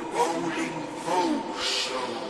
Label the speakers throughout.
Speaker 1: Rolling Ho Show.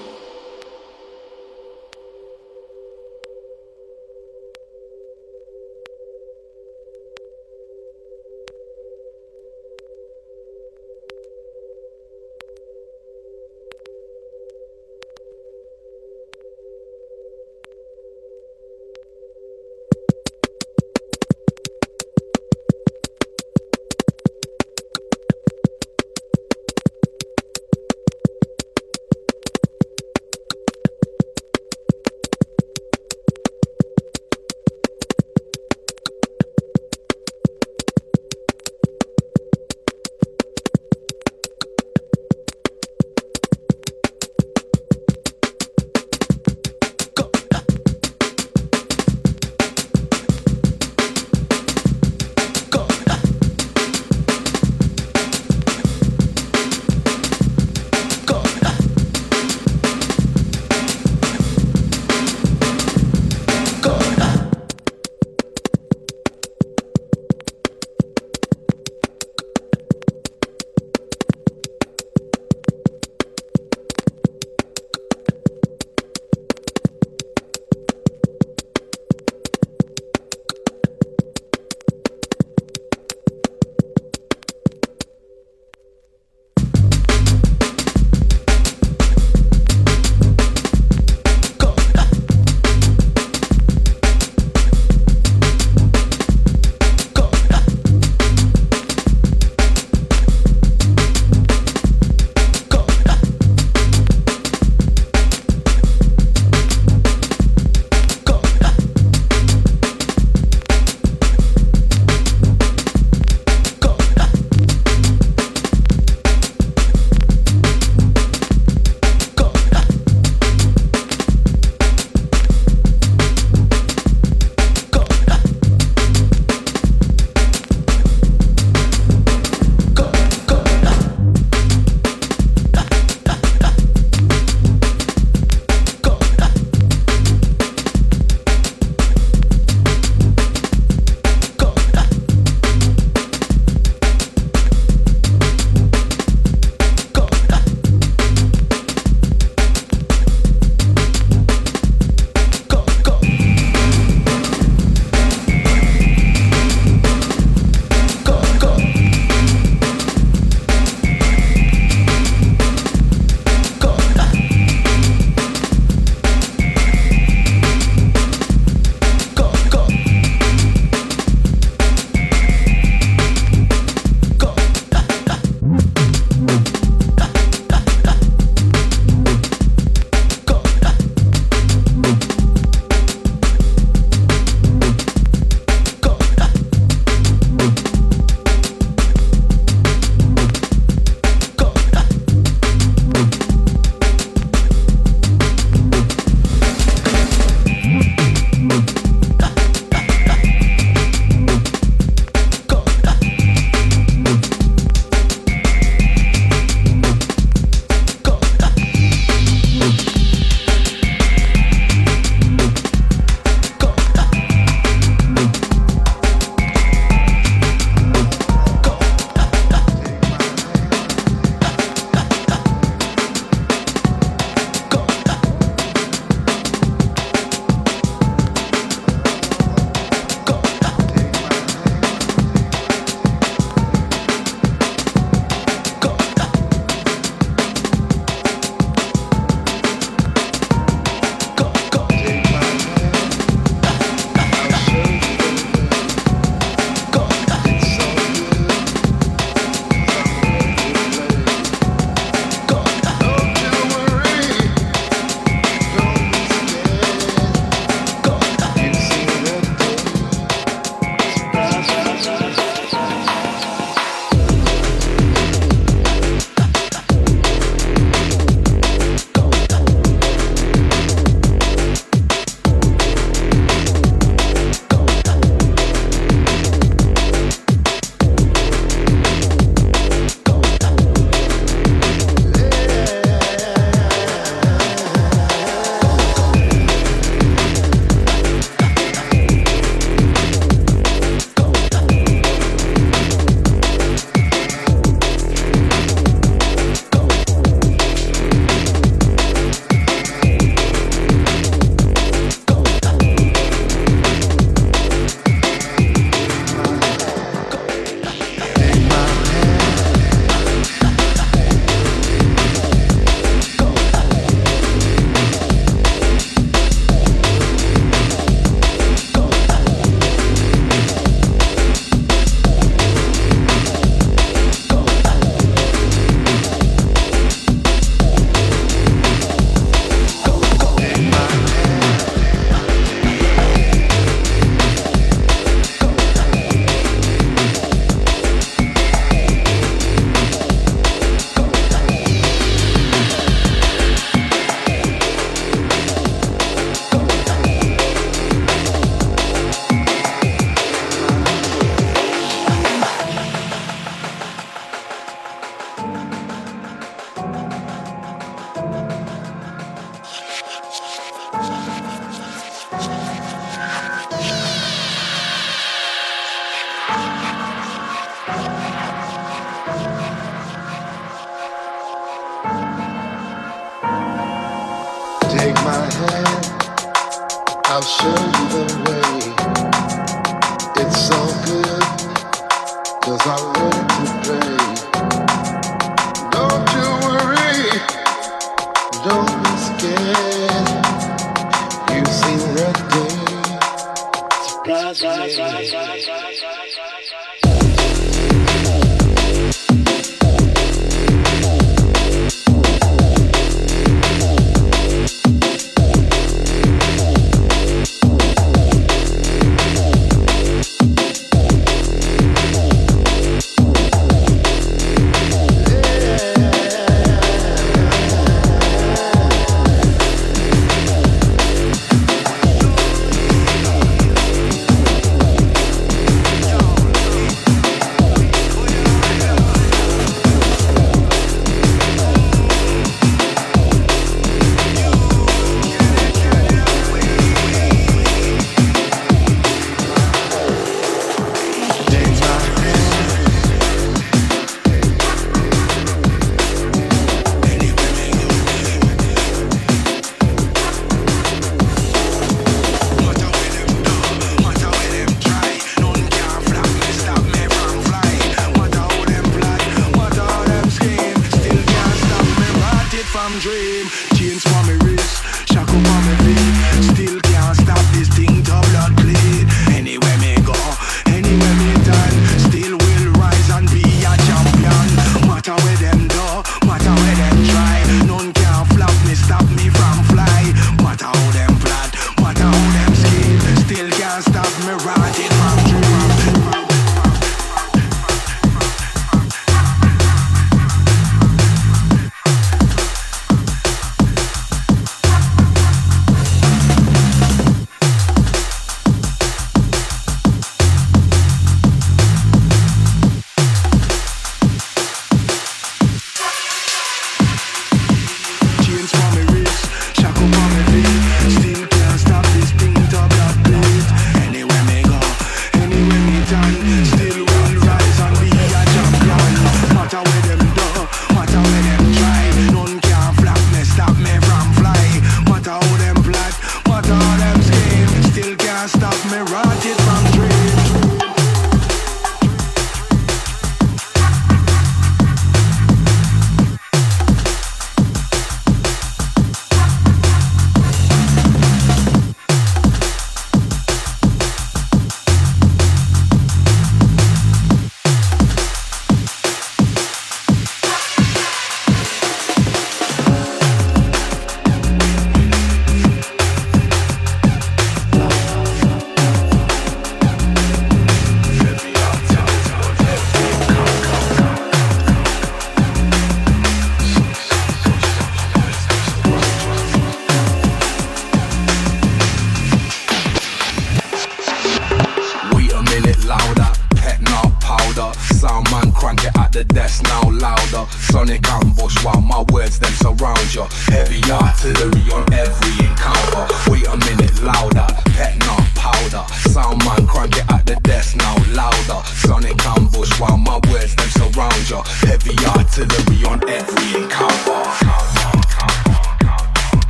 Speaker 2: the desk now louder. Sonic ambush while my words then surround ya. Heavy artillery on every encounter. Wait a minute, louder. Pet not powder. Sound man crank it at the desk now louder. Sonic ambush while my words then surround ya. Heavy artillery on every encounter.